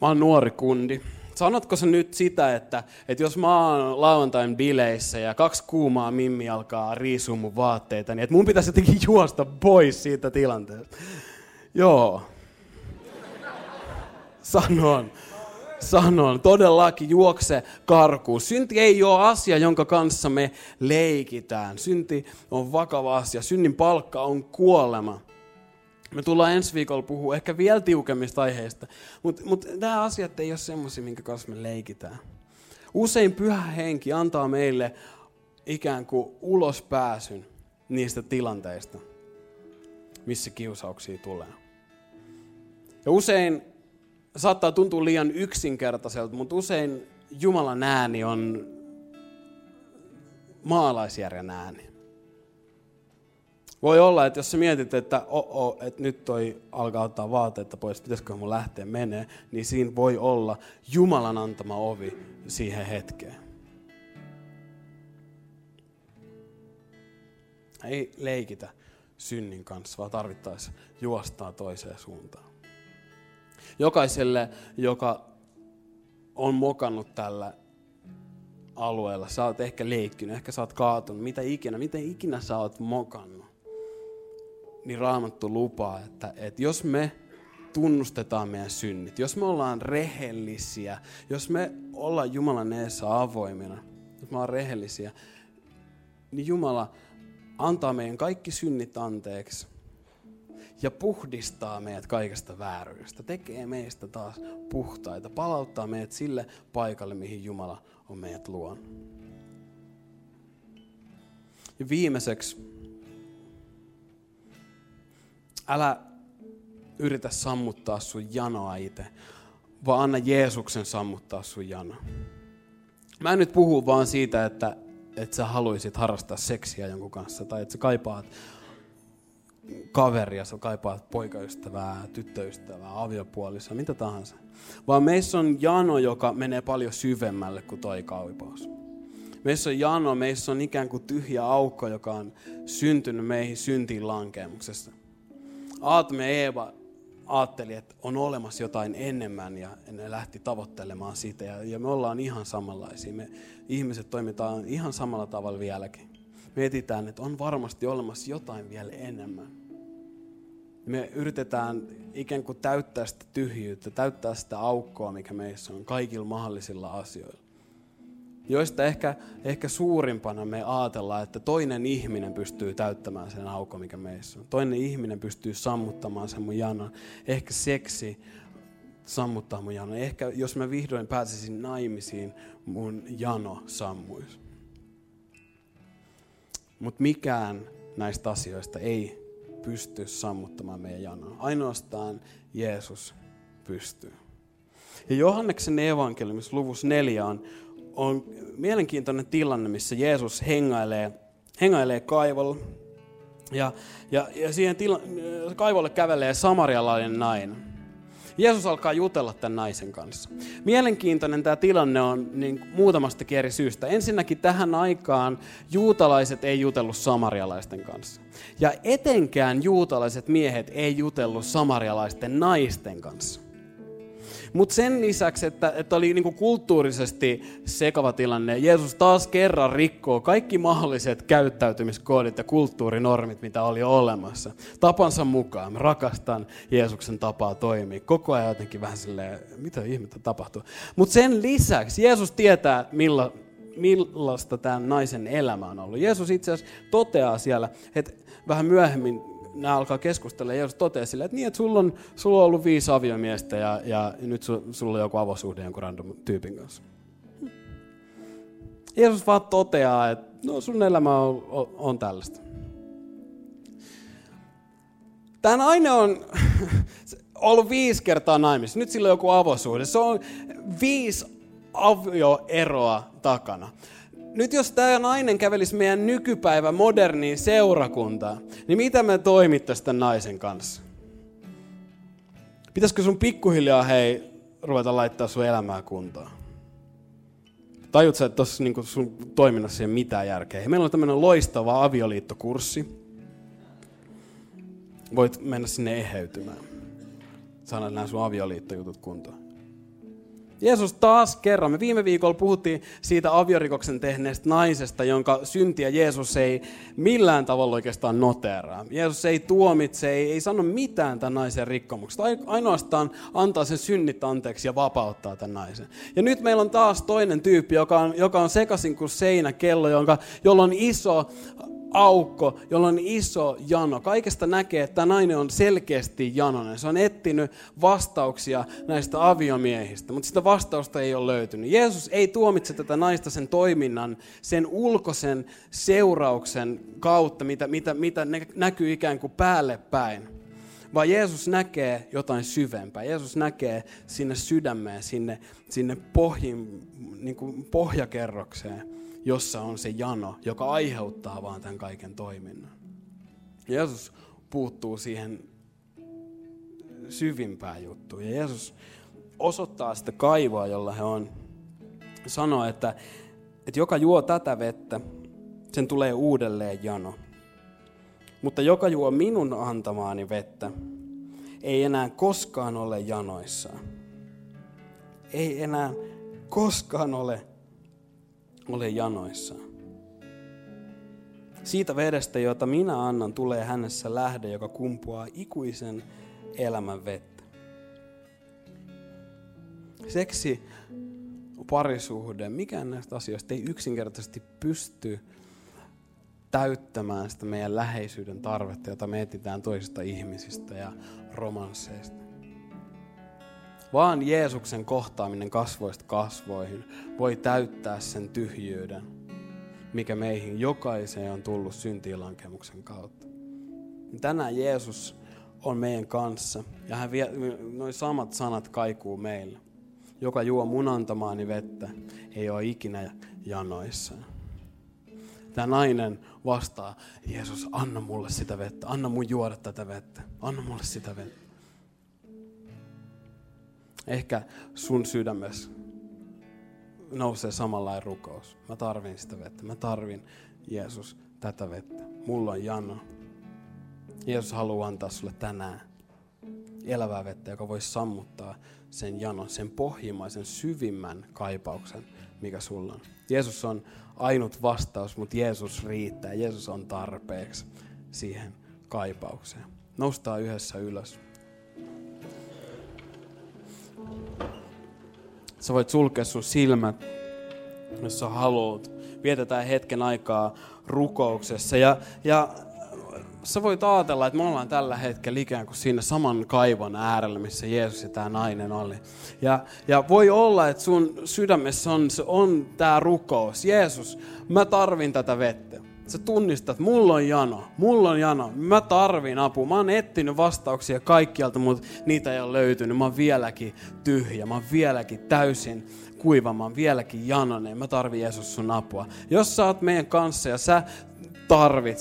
mä oon nuori kundi. Sanotko sä nyt sitä, että, että jos mä oon lauantain bileissä ja kaksi kuumaa mimmi alkaa riisua mun vaatteita, niin että mun pitäisi jotenkin juosta pois siitä tilanteesta? Joo. Sanon. Sanon, todellakin juokse karkuun. Synti ei ole asia, jonka kanssa me leikitään. Synti on vakava asia. Synnin palkka on kuolema. Me tullaan ensi viikolla puhua ehkä vielä tiukemmista aiheista, mutta mut nämä asiat ei ole semmoisia, minkä kanssa me leikitään. Usein pyhä henki antaa meille ikään kuin ulospääsyn niistä tilanteista, missä kiusauksia tulee. Ja usein saattaa tuntua liian yksinkertaiselta, mutta usein Jumalan ääni on maalaisjärjen ääni. Voi olla, että jos sä mietit, että, oh, että nyt toi alkaa ottaa vaatteita pois, pitäisikö mun lähteä menee, niin siinä voi olla Jumalan antama ovi siihen hetkeen. Ei leikitä synnin kanssa, vaan tarvittaessa juostaa toiseen suuntaan. Jokaiselle, joka on mokannut tällä alueella, sä oot ehkä leikkinyt, ehkä sä oot kaatunut, mitä ikinä, miten ikinä sä oot mokannut niin Raamattu lupaa, että, että jos me tunnustetaan meidän synnit, jos me ollaan rehellisiä, jos me ollaan Jumalan eessä avoimina, jos me ollaan rehellisiä, niin Jumala antaa meidän kaikki synnit anteeksi ja puhdistaa meidät kaikesta vääryydestä, tekee meistä taas puhtaita, palauttaa meidät sille paikalle, mihin Jumala on meidät luonut. Ja viimeiseksi älä yritä sammuttaa sun janoa itse, vaan anna Jeesuksen sammuttaa sun jano. Mä en nyt puhu vaan siitä, että, että sä haluaisit harrastaa seksiä jonkun kanssa, tai että sä kaipaat kaveria, sä kaipaat poikaystävää, tyttöystävää, aviopuolissa, mitä tahansa. Vaan meissä on jano, joka menee paljon syvemmälle kuin toi kaipaus. Meissä on jano, meissä on ikään kuin tyhjä aukko, joka on syntynyt meihin syntiin lankemuksesta. Aatme ja Eeva ajatteli, että on olemassa jotain enemmän ja ne lähti tavoittelemaan sitä. Ja, ja me ollaan ihan samanlaisia. Me ihmiset toimitaan ihan samalla tavalla vieläkin. Me etsitään, että on varmasti olemassa jotain vielä enemmän. Me yritetään ikään kuin täyttää sitä tyhjyyttä, täyttää sitä aukkoa, mikä meissä on kaikilla mahdollisilla asioilla joista ehkä, ehkä suurimpana me ajatellaan, että toinen ihminen pystyy täyttämään sen aukon, mikä meissä on. Toinen ihminen pystyy sammuttamaan sen mun janon. Ehkä seksi sammuttaa mun janon. Ehkä jos mä vihdoin pääsisin naimisiin, mun jano sammuisi. Mutta mikään näistä asioista ei pysty sammuttamaan meidän janoa. Ainoastaan Jeesus pystyy. Ja Johanneksen evankeliumissa luvussa neljä on on mielenkiintoinen tilanne, missä Jeesus hengailee, hengailee kaivolla. Ja, ja, ja siihen tila, kaivolle kävelee samarialainen nainen. Jeesus alkaa jutella tämän naisen kanssa. Mielenkiintoinen tämä tilanne on niin muutamasta eri syystä. Ensinnäkin tähän aikaan juutalaiset ei jutellut samarialaisten kanssa. Ja etenkään juutalaiset miehet ei jutellut samarialaisten naisten kanssa. Mutta sen lisäksi, että, että oli niinku kulttuurisesti sekava tilanne, Jeesus taas kerran rikkoo kaikki mahdolliset käyttäytymiskoodit ja kulttuurinormit, mitä oli olemassa. Tapansa mukaan. Mä rakastan Jeesuksen tapaa toimia. Koko ajan jotenkin vähän silleen, mitä ihmettä tapahtuu. Mutta sen lisäksi Jeesus tietää, milla, millaista tämän naisen elämä on ollut. Jeesus itse asiassa toteaa siellä, että vähän myöhemmin nämä alkaa keskustella ja Jeesus toteaa sille, että niin, että sulla on, sulla on ollut viisi aviomiestä ja, ja nyt su, sulla on joku avosuhde jonkun random tyypin kanssa. Jeesus vaan toteaa, että no sun elämä on, on, on tällaista. Tämä nainen on ollut viisi kertaa naimissa. Nyt sillä on joku avosuhde. Se on viisi avioeroa takana. Nyt jos tämä nainen kävelisi meidän nykypäivä moderniin seurakuntaan, niin mitä me toimittaisiin tämän naisen kanssa? Pitäisikö sun pikkuhiljaa hei ruveta laittaa sun elämää kuntoon? Tajut sä, että tuossa niin sun toiminnassa ei ole mitään järkeä. Meillä on tämmöinen loistava avioliittokurssi. Voit mennä sinne eheytymään. Saada nämä sun avioliittojutut kuntoon. Jeesus taas kerran, me viime viikolla puhuttiin siitä aviorikoksen tehneestä naisesta, jonka syntiä Jeesus ei millään tavalla oikeastaan noteraa. Jeesus ei tuomitse, ei, ei sano mitään tämän naisen rikkomuksesta, ainoastaan antaa sen synnit anteeksi ja vapauttaa tämän naisen. Ja nyt meillä on taas toinen tyyppi, joka on, joka on sekaisin kuin seinäkello, jonka, jolla on iso aukko, jolla on iso jano. Kaikesta näkee, että tämä nainen on selkeästi janonen. Se on etsinyt vastauksia näistä aviomiehistä, mutta sitä vastausta ei ole löytynyt. Jeesus ei tuomitse tätä naista sen toiminnan, sen ulkoisen seurauksen kautta, mitä, mitä, mitä näkyy ikään kuin päälle päin. Vaan Jeesus näkee jotain syvempää. Jeesus näkee sinne sydämeen, sinne, sinne pohjin, niin kuin pohjakerrokseen jossa on se jano, joka aiheuttaa vaan tämän kaiken toiminnan. Jeesus puuttuu siihen syvimpään juttuun. Ja Jeesus osoittaa sitä kaivoa, jolla he on. Sanoo, että, että joka juo tätä vettä, sen tulee uudelleen jano. Mutta joka juo minun antamaani vettä, ei enää koskaan ole janoissaan. Ei enää koskaan ole ole janoissa. Siitä vedestä, jota minä annan, tulee hänessä lähde, joka kumpuaa ikuisen elämän vettä. Seksi, parisuhde, mikään näistä asioista ei yksinkertaisesti pysty täyttämään sitä meidän läheisyyden tarvetta, jota me etsitään toisista ihmisistä ja romansseista. Vaan Jeesuksen kohtaaminen kasvoista kasvoihin voi täyttää sen tyhjyyden, mikä meihin jokaiseen on tullut syntiilankemuksen kautta. Tänään Jeesus on meidän kanssa ja hän vie, noin samat sanat kaikuu meillä. Joka juo mun antamaani vettä, ei ole ikinä janoissa. Tämä nainen vastaa, Jeesus, anna mulle sitä vettä, anna mun juoda tätä vettä, anna mulle sitä vettä. Ehkä sun sydämessä nousee samanlainen rukous. Mä tarvin sitä vettä. Mä tarvin, Jeesus, tätä vettä. Mulla on jano. Jeesus haluaa antaa sulle tänään elävää vettä, joka voi sammuttaa sen janon, sen pohjimmaisen syvimmän kaipauksen, mikä sulla on. Jeesus on ainut vastaus, mutta Jeesus riittää. Jeesus on tarpeeksi siihen kaipaukseen. Noustaa yhdessä ylös. Sä voit sulkea sun silmät, jos sä haluat. Vietetään hetken aikaa rukouksessa. Ja, ja sä voit ajatella, että me ollaan tällä hetkellä ikään kuin siinä saman kaivon äärellä, missä Jeesus ja tämä nainen oli. Ja, ja voi olla, että sun sydämessä on, on tämä rukous. Jeesus, mä tarvin tätä vettä. Sä tunnistat, mulla on jano, mulla on jano, mä tarvin apua. Mä oon etsinyt vastauksia kaikkialta, mutta niitä ei ole löytynyt. Mä oon vieläkin tyhjä, mä oon vieläkin täysin kuiva, mä oon vieläkin janonen. Mä tarvin Jeesus sun apua. Jos sä oot meidän kanssa ja sä tarvit.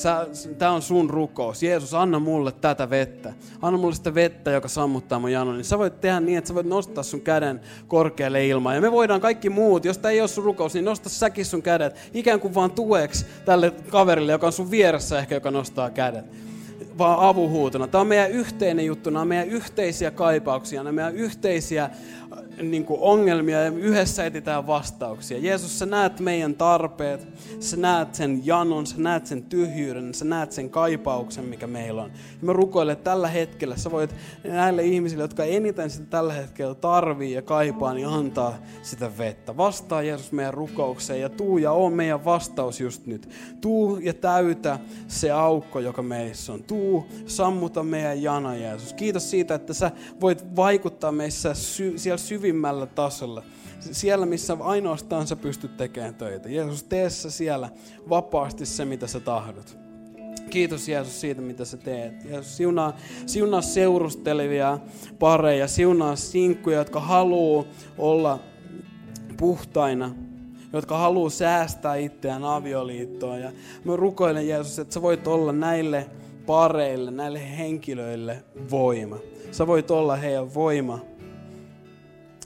Tämä on sun rukous. Jeesus, anna mulle tätä vettä. Anna mulle sitä vettä, joka sammuttaa mun janon. Niin sä voit tehdä niin, että sä voit nostaa sun käden korkealle ilmaan. Ja me voidaan kaikki muut, jos tämä ei ole sun rukous, niin nosta säkin sun kädet. Ikään kuin vaan tueksi tälle kaverille, joka on sun vieressä ehkä, joka nostaa kädet vaan avuhuutona. Tämä on meidän yhteinen juttu, nämä on meidän yhteisiä kaipauksia, nämä on meidän yhteisiä niin kuin ongelmia ja yhdessä etsitään vastauksia. Jeesus, sä näet meidän tarpeet, sä näet sen janon, sä näet sen tyhjyyden, sä näet sen kaipauksen, mikä meillä on. Ja mä rukoilen, että tällä hetkellä sä voit näille ihmisille, jotka eniten sitä tällä hetkellä tarvii ja kaipaa, niin antaa sitä vettä. Vastaa Jeesus meidän rukoukseen ja tuu ja on meidän vastaus just nyt. Tuu ja täytä se aukko, joka meissä on. Tuu, sammuta meidän jana Jeesus. Kiitos siitä, että sä voit vaikuttaa meissä sy- siellä syvimmällä tasolla. Siellä, missä ainoastaan sä pystyt tekemään töitä. Jeesus, tee sä siellä vapaasti se, mitä sä tahdot. Kiitos Jeesus siitä, mitä sä teet. Jeesus, siunaa, siunaa seurustelevia pareja, siunaa sinkkuja, jotka haluaa olla puhtaina, jotka haluaa säästää itseään avioliittoon. Ja mä rukoilen Jeesus, että sä voit olla näille pareille, näille henkilöille voima. Sä voit olla heidän voima.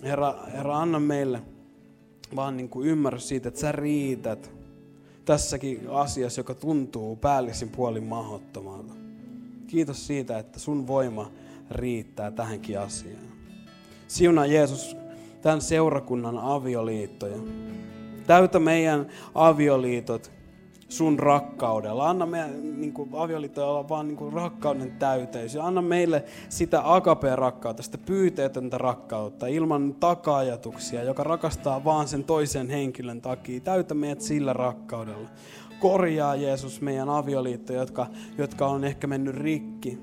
Herra, Herra anna meille vaan niin kuin ymmärrys siitä, että sä riität tässäkin asiassa, joka tuntuu päällisin puolin mahdottomalta. Kiitos siitä, että sun voima riittää tähänkin asiaan. Siunaa Jeesus tämän seurakunnan avioliittoja. Täytä meidän avioliitot sun rakkaudella. Anna meidän niin kuin, olla vaan niin kuin, rakkauden täyteys. Anna meille sitä agapeen rakkautta, sitä pyyteetöntä rakkautta, ilman taka-ajatuksia, joka rakastaa vaan sen toisen henkilön takia. Täytä meidät sillä rakkaudella. Korjaa Jeesus meidän avioliittoja, jotka, jotka on ehkä mennyt rikki.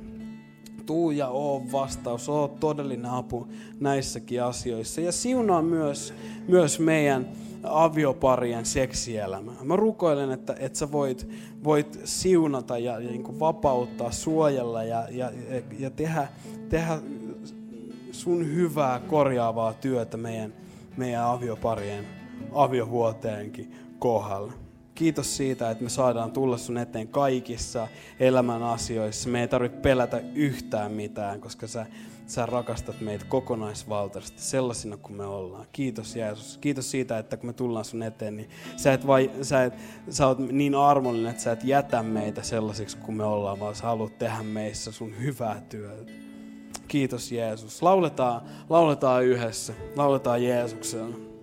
Tuu ja oo vastaus, oo todellinen apu näissäkin asioissa. Ja siunaa myös, myös meidän avioparien seksielämää. Mä rukoilen, että, että sä voit, voit siunata ja, ja niin vapauttaa, suojella ja, ja, ja tehdä, tehdä sun hyvää korjaavaa työtä meidän, meidän avioparien aviohuoteenkin kohdalla. Kiitos siitä, että me saadaan tulla sun eteen kaikissa elämän asioissa. Me ei tarvitse pelätä yhtään mitään, koska sä, sä rakastat meitä kokonaisvaltaisesti sellaisina kuin me ollaan. Kiitos Jeesus. Kiitos siitä, että kun me tullaan sun eteen, niin sä, et vai, sä, et, sä oot niin armollinen, että sä et jätä meitä sellaisiksi kuin me ollaan, vaan sä haluat tehdä meissä sun hyvää työtä. Kiitos Jeesus. Lauletaan, lauletaan yhdessä. Lauletaan Jeesuksella.